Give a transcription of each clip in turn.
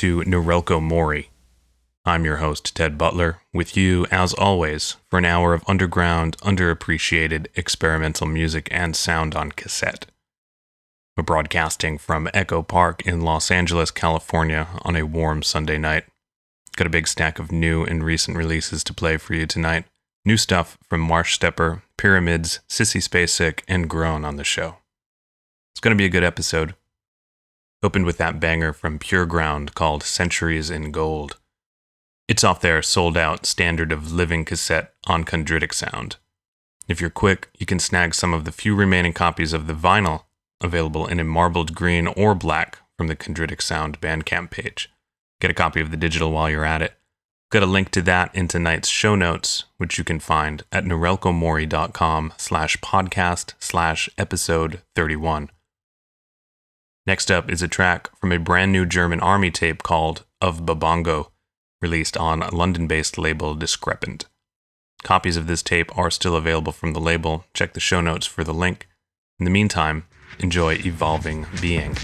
To Norelco Mori. I'm your host, Ted Butler, with you, as always, for an hour of underground, underappreciated experimental music and sound on cassette. We're broadcasting from Echo Park in Los Angeles, California on a warm Sunday night. Got a big stack of new and recent releases to play for you tonight. New stuff from Marsh Stepper, Pyramids, Sissy Spacek, and Groan on the show. It's going to be a good episode. Opened with that banger from Pure Ground called Centuries in Gold. It's off their sold out standard of living cassette on Chondritic Sound. If you're quick, you can snag some of the few remaining copies of the vinyl available in a marbled green or black from the Chondritic Sound Bandcamp page. Get a copy of the digital while you're at it. Got a link to that in tonight's show notes, which you can find at norelcomori.com slash podcast slash episode 31. Next up is a track from a brand new German army tape called Of Babongo, released on London based label Discrepant. Copies of this tape are still available from the label. Check the show notes for the link. In the meantime, enjoy Evolving Being.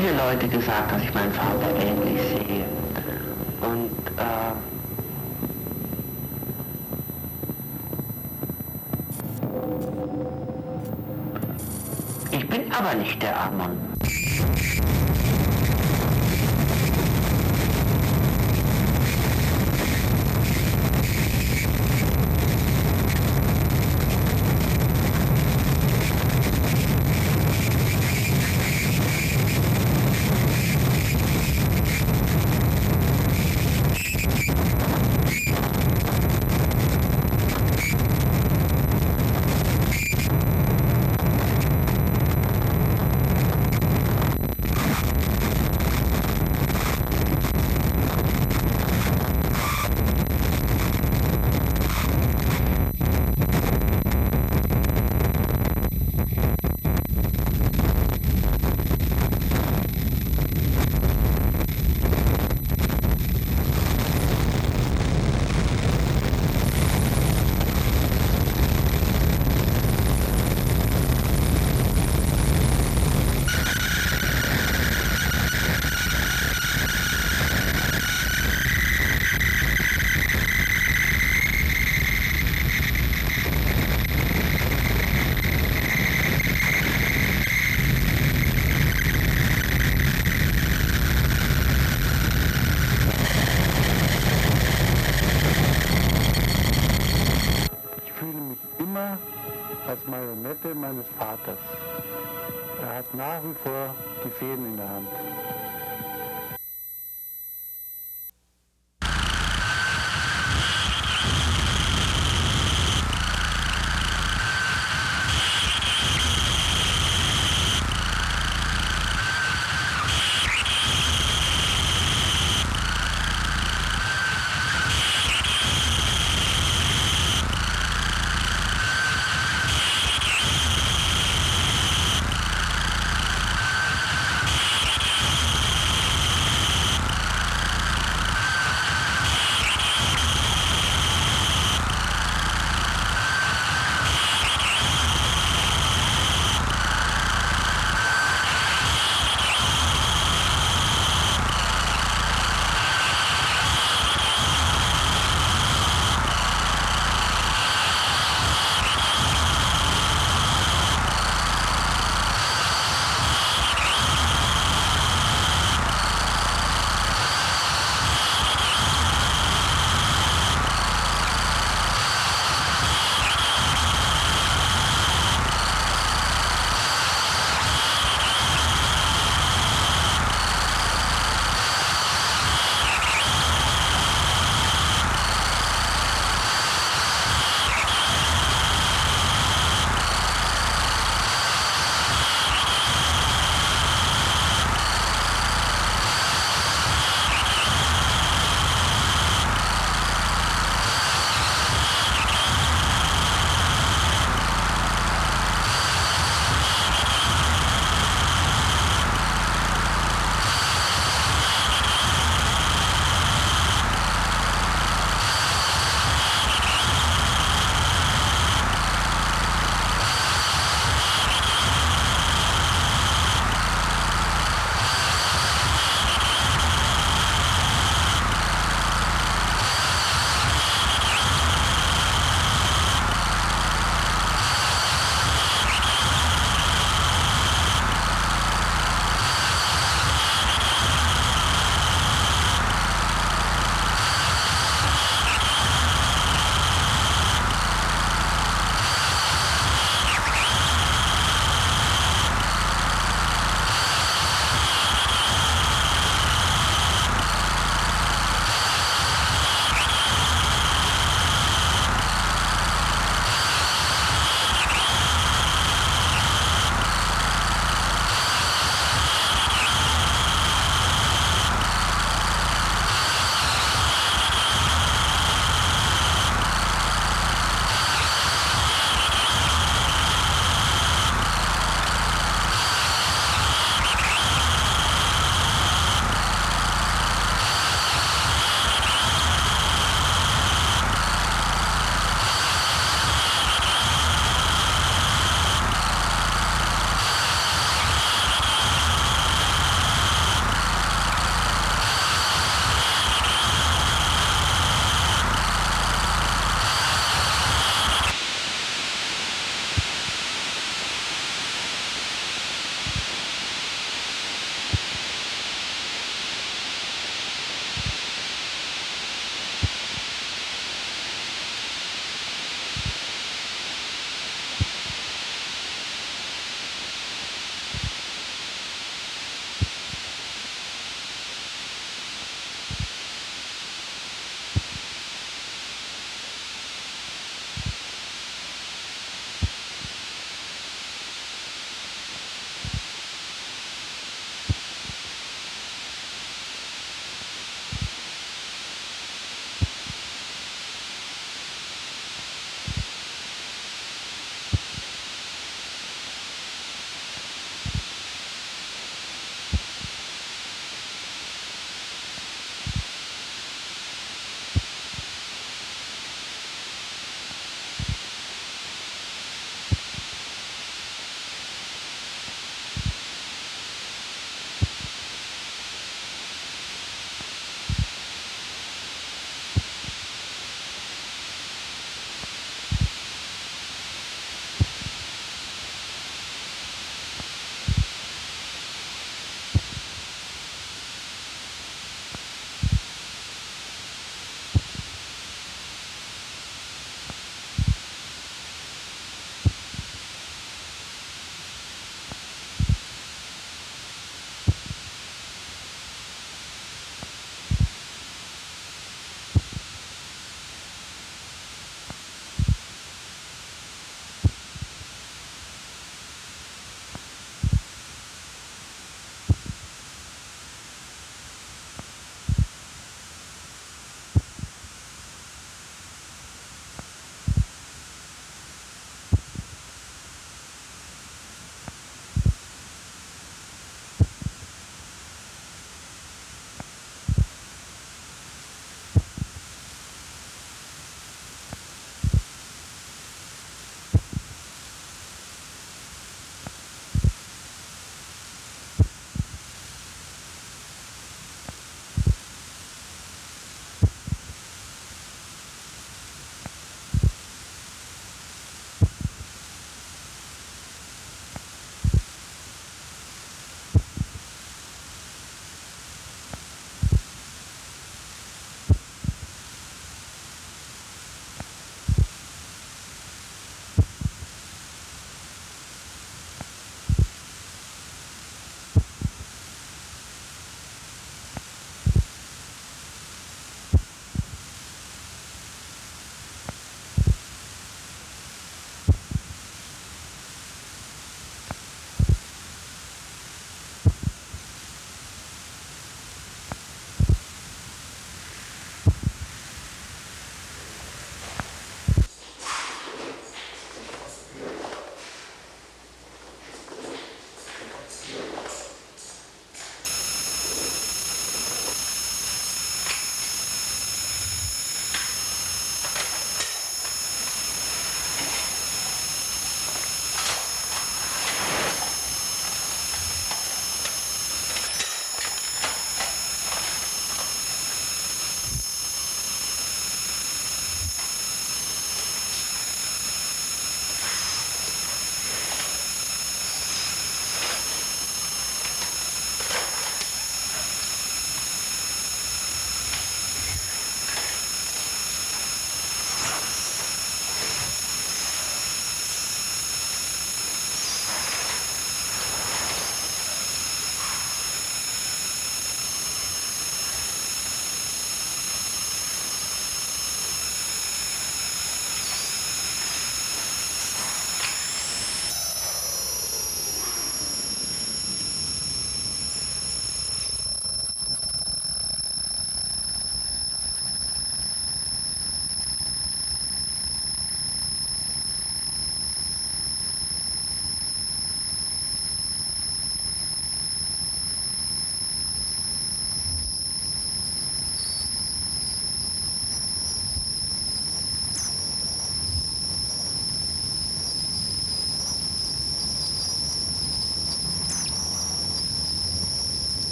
viele Leute gesagt, dass ich meinen Vater ähnlich sehe. Und äh, Ich bin aber nicht der Amon.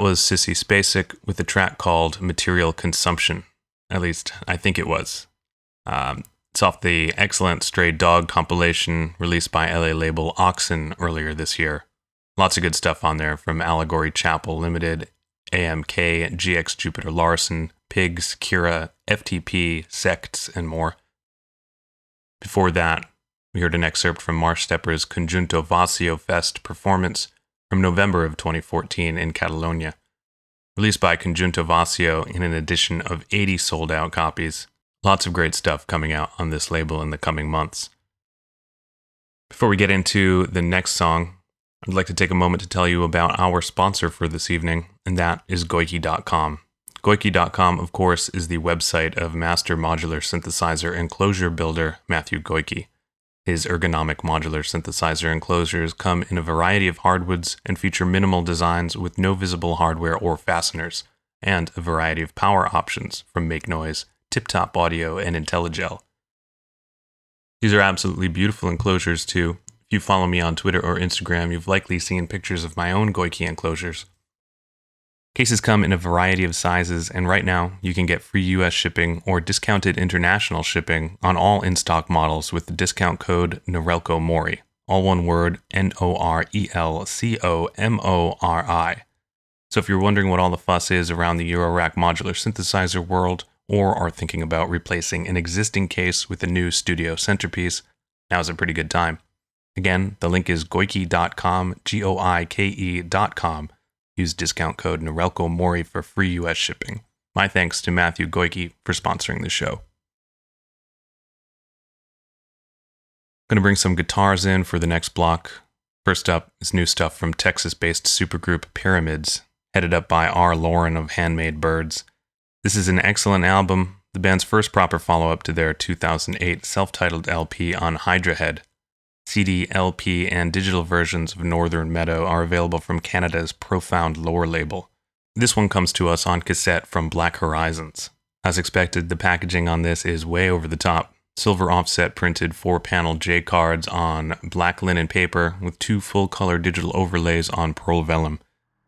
Was Sissy Spacek with a track called Material Consumption. At least, I think it was. Um, it's off the excellent Stray Dog compilation released by LA label Oxen earlier this year. Lots of good stuff on there from Allegory Chapel Limited, AMK, GX Jupitter-Larsen, Pigs, Kira, FTP, Sects, and more. Before that, we heard an excerpt from Marsh Stepper's Conjunto Vacío Fest performance from November of 2014 in Catalonia. Released by Conjunto Vacío in an edition of 80 sold out copies. Lots of great stuff coming out on this label in the coming months. Before we get into the next song, I'd like to take a moment to tell you about our sponsor for this evening, and that is Goiki.com. Goiki.com, of course, is the website of master modular synthesizer enclosure builder Matthew Goiki. His ergonomic modular synthesizer enclosures come in a variety of hardwoods and feature minimal designs with no visible hardware or fasteners, and a variety of power options from Make Noise, Tip Top Audio, and Intellijel. These are absolutely beautiful enclosures, too. If you follow me on Twitter or Instagram, you've likely seen pictures of my own Goike enclosures. Cases come in a variety of sizes, and right now you can get free US shipping or discounted international shipping on all in stock models with the discount code Norelco Mori. All one word N O R E L C O M O R I. So if you're wondering what all the fuss is around the Eurorack modular synthesizer world, or are thinking about replacing an existing case with a new studio centerpiece, now's a pretty good time. Again, the link is goike.com, G O I K E.com Use discount code Norelco Mori for free US shipping. My thanks to Matthew Goike for sponsoring the show. I'm going to bring some guitars in for the next block. First up is new stuff from Texas based supergroup Pyramids, headed up by R. Loren of Handmade Birds. This is an excellent album, the band's first proper follow up to their 2008 self titled LP on Hydra Head. CD, LP, and digital versions of Northern Meadow are available from Canada's Profound Lore label. This one comes to us on cassette from Black Horizons. As expected, the packaging on this is way over the top. Silver offset printed four panel J cards on black linen paper with two full color digital overlays on pearl vellum.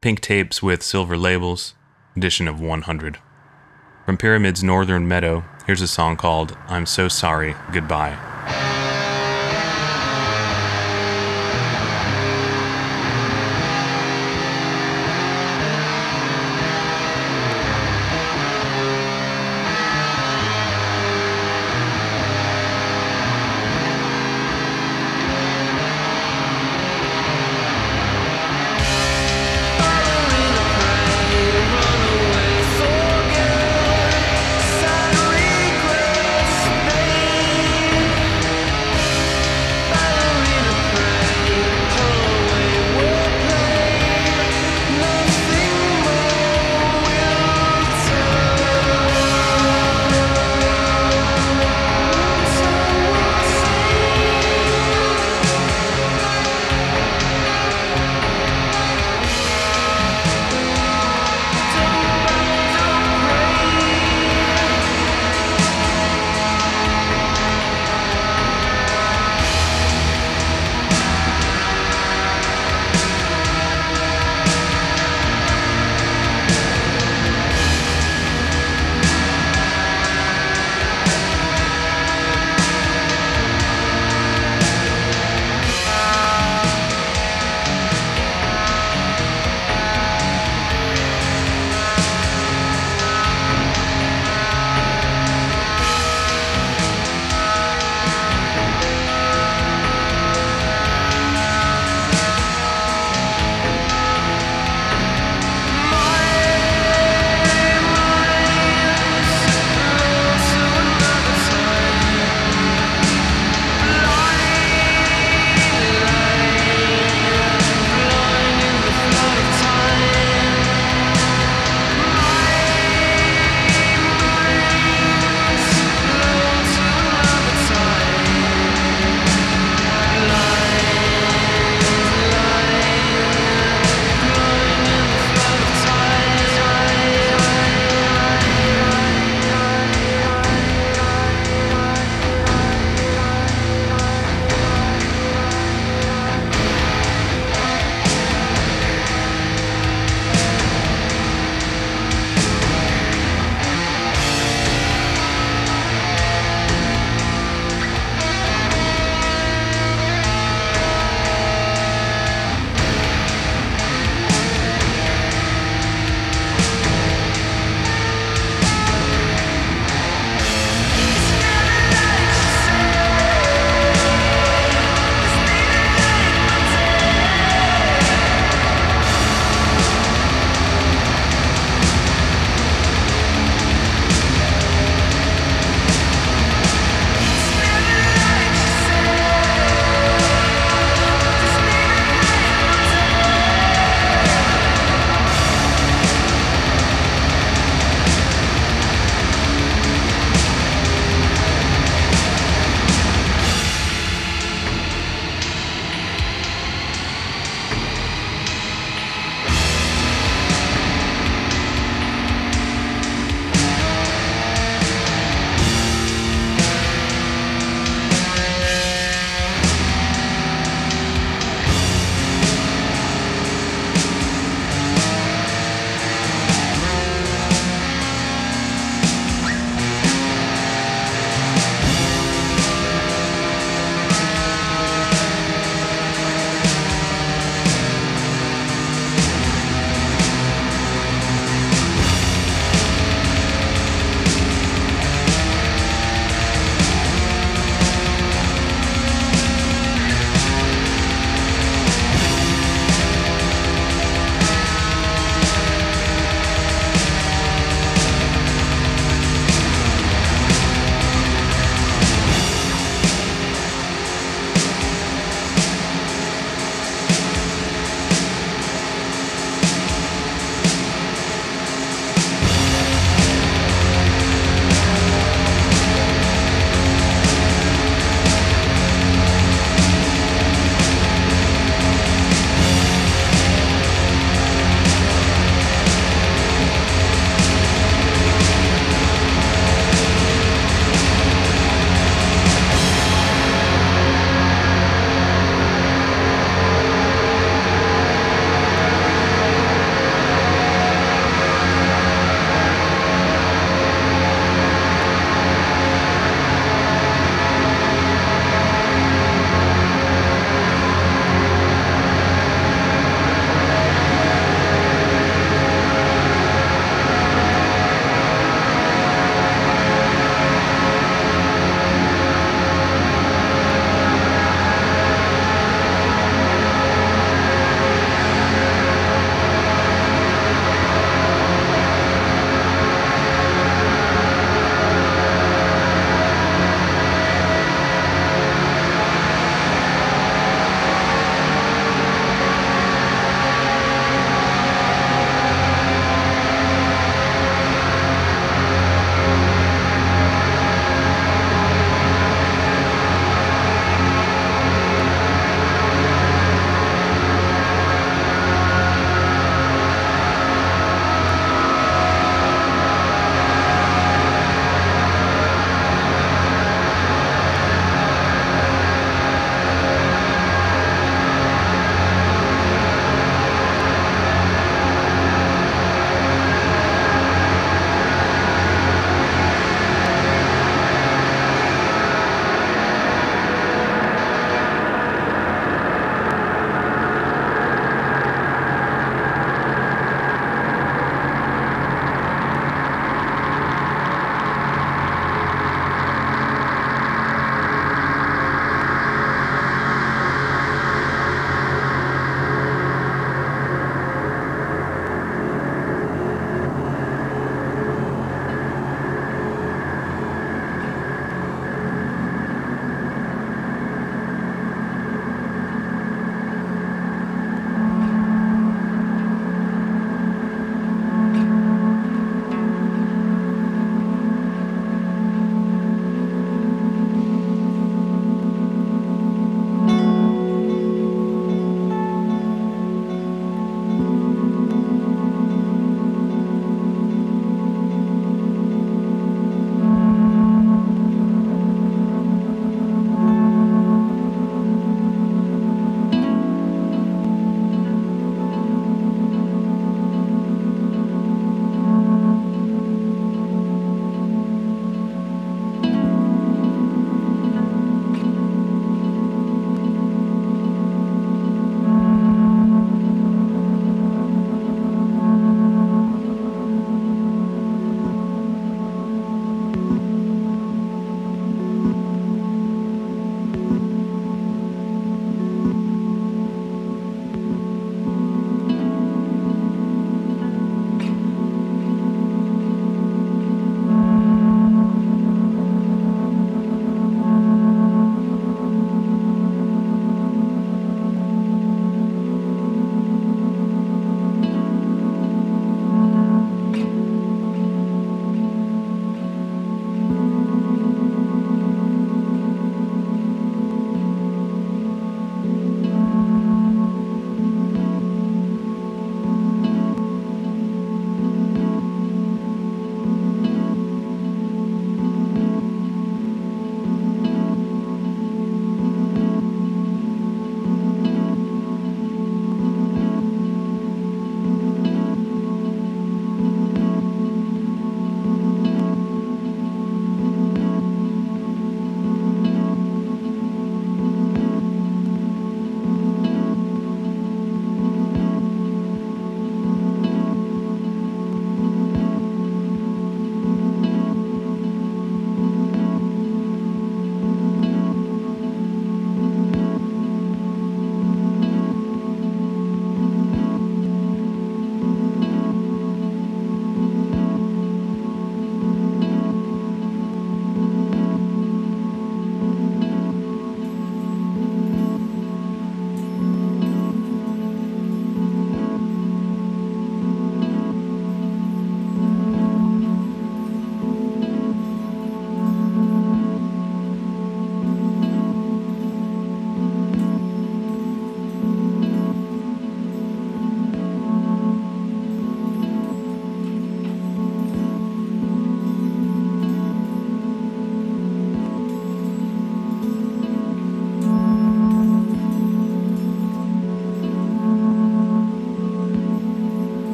Pink tapes with silver labels, edition of 100. From Pyramid's Northern Meadow, here's a song called I'm So Sorry, Goodbye.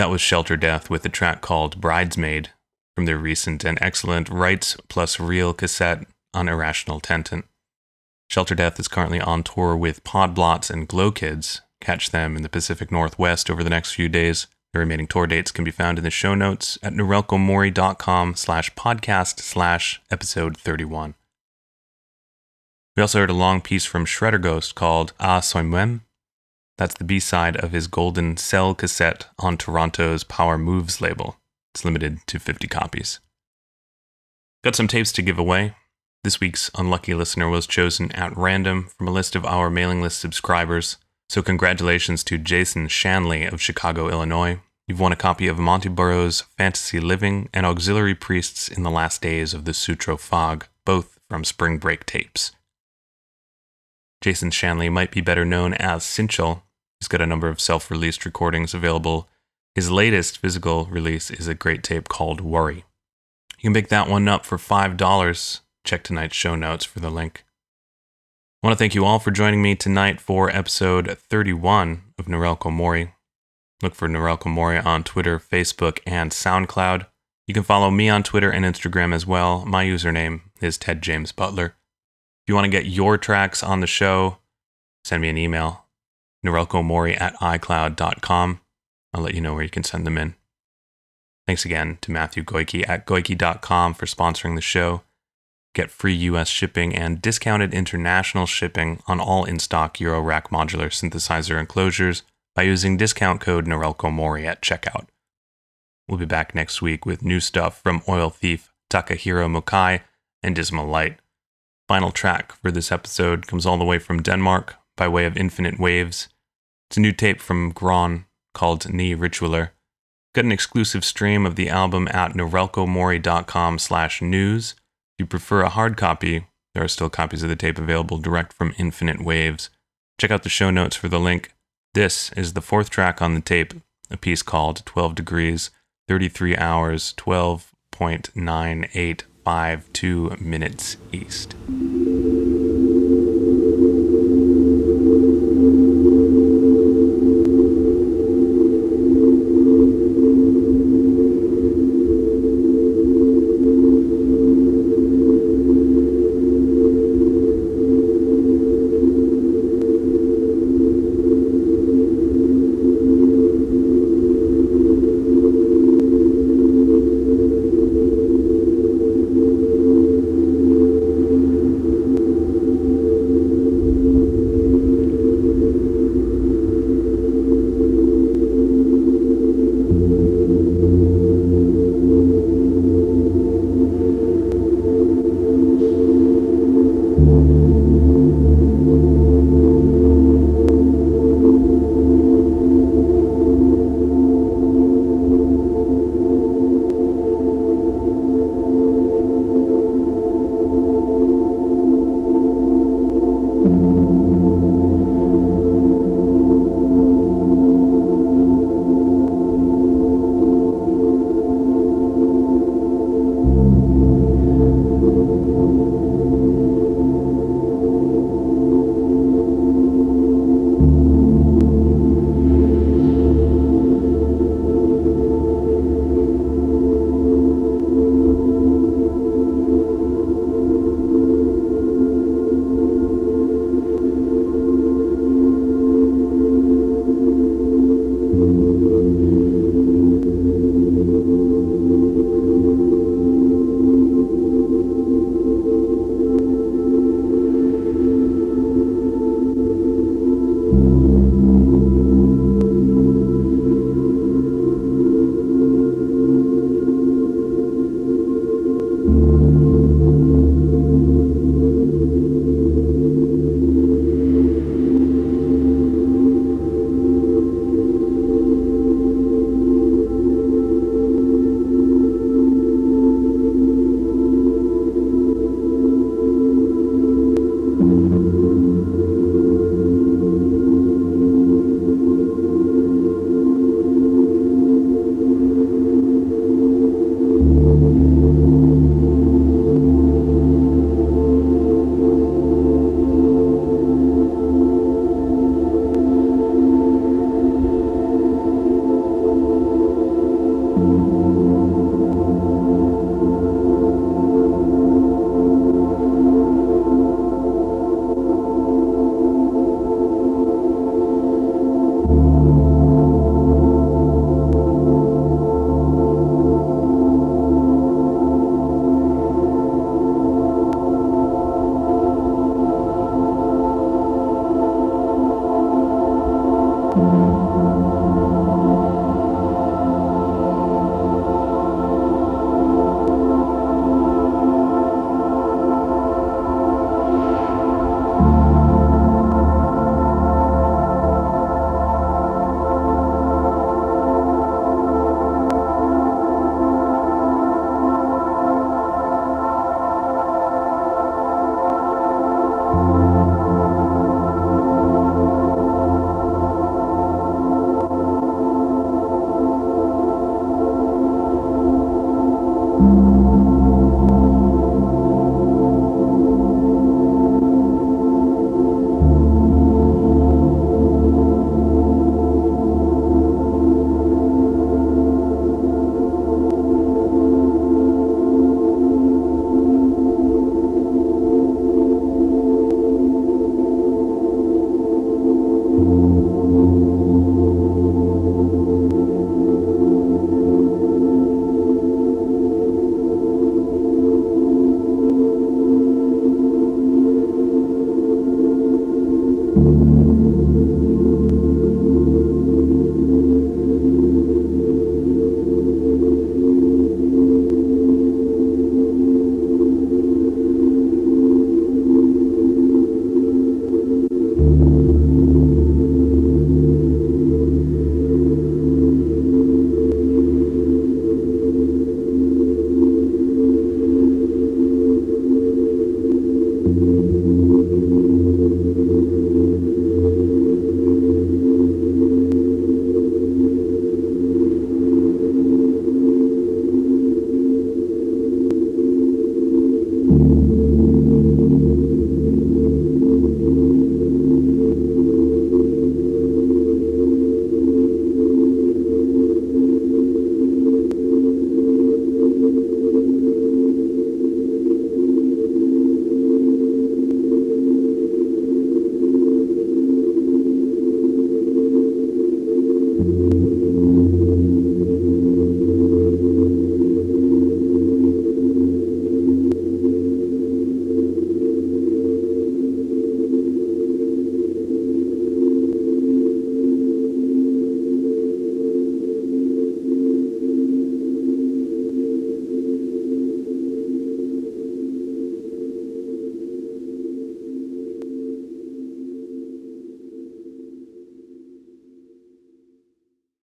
That was Shelter Death with a track called Bridesmaid from their recent and excellent Rights plus Real cassette on Irrational Tentet. Shelter Death is currently on tour with Podblots and Glow Kids. Catch them in the Pacific Northwest over the next few days. The remaining tour dates can be found in the show notes at norelcomori.com slash podcast slash episode 31. We also heard a long piece from Shredder Ghost called Ah Soy Même. That's the B-side of his Golden Cell cassette on Toronto's Power Moves label. It's limited to 50 copies. Got some tapes to give away. This week's unlucky listener was chosen at random from a list of our mailing list subscribers – so, congratulations to Jason Shanley of Chicago, Illinois. You've won a copy of Monty Burroughs' Fantasy Living and Auxiliary Priests in the Last Days of the Sutro Fog, both from Spring Break tapes. Jason Shanley might be better known as Cinchel. He's got a number of self released recordings available. His latest physical release is a great tape called Worry. You can pick that one up for $5. Check tonight's show notes for the link. I want to thank you all for joining me tonight for episode 31 of Norelco Mori. Look for Norelco Mori on Twitter, Facebook, and SoundCloud. You can follow me on Twitter and Instagram as well. My username is Ted James Butler. If you want to get your tracks on the show, send me an email, norelcomori at icloud.com. I'll let you know where you can send them in. Thanks again to Matthew Goike at goike.com for sponsoring the show. Get free US shipping and discounted international shipping on all in stock Eurorack modular synthesizer enclosures by using discount code NorelcoMori at checkout. We'll be back next week with new stuff from Oil Thief, Takahiro Mukai, and Dismal Light. Final track for this episode comes all the way from Denmark by way of Infinite Waves. It's a new tape from Gron called Ni Ritualer. Got an exclusive stream of the album at norelcomori.com slash news If you prefer a hard copy, there are still copies of the tape available direct from Infinite Waves. Check out the show notes for the link. This is the fourth track on the tape, a piece called 12 Degrees, 33 Hours, 12.9852 Minutes East.